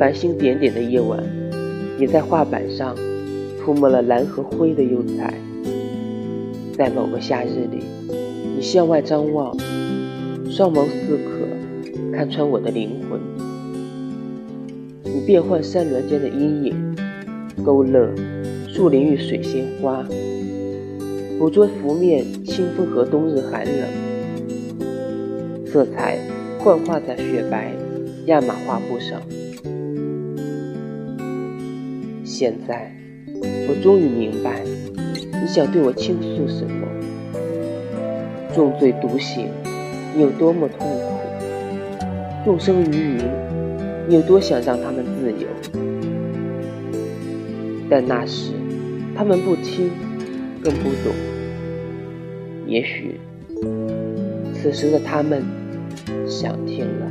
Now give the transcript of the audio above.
繁星点点的夜晚，你在画板上涂抹了蓝和灰的釉彩。在某个夏日里，你向外张望，双眸似渴看穿我的灵魂。你变换山峦间的阴影，勾勒树林与水仙花，捕捉拂面清风和冬日寒冷，色彩幻化在雪白亚麻画布上。现在，我终于明白。你想对我倾诉什么？重罪独行，你有多么痛苦？众生于民，你有多想让他们自由？但那时，他们不听，更不懂。也许，此时的他们想听了。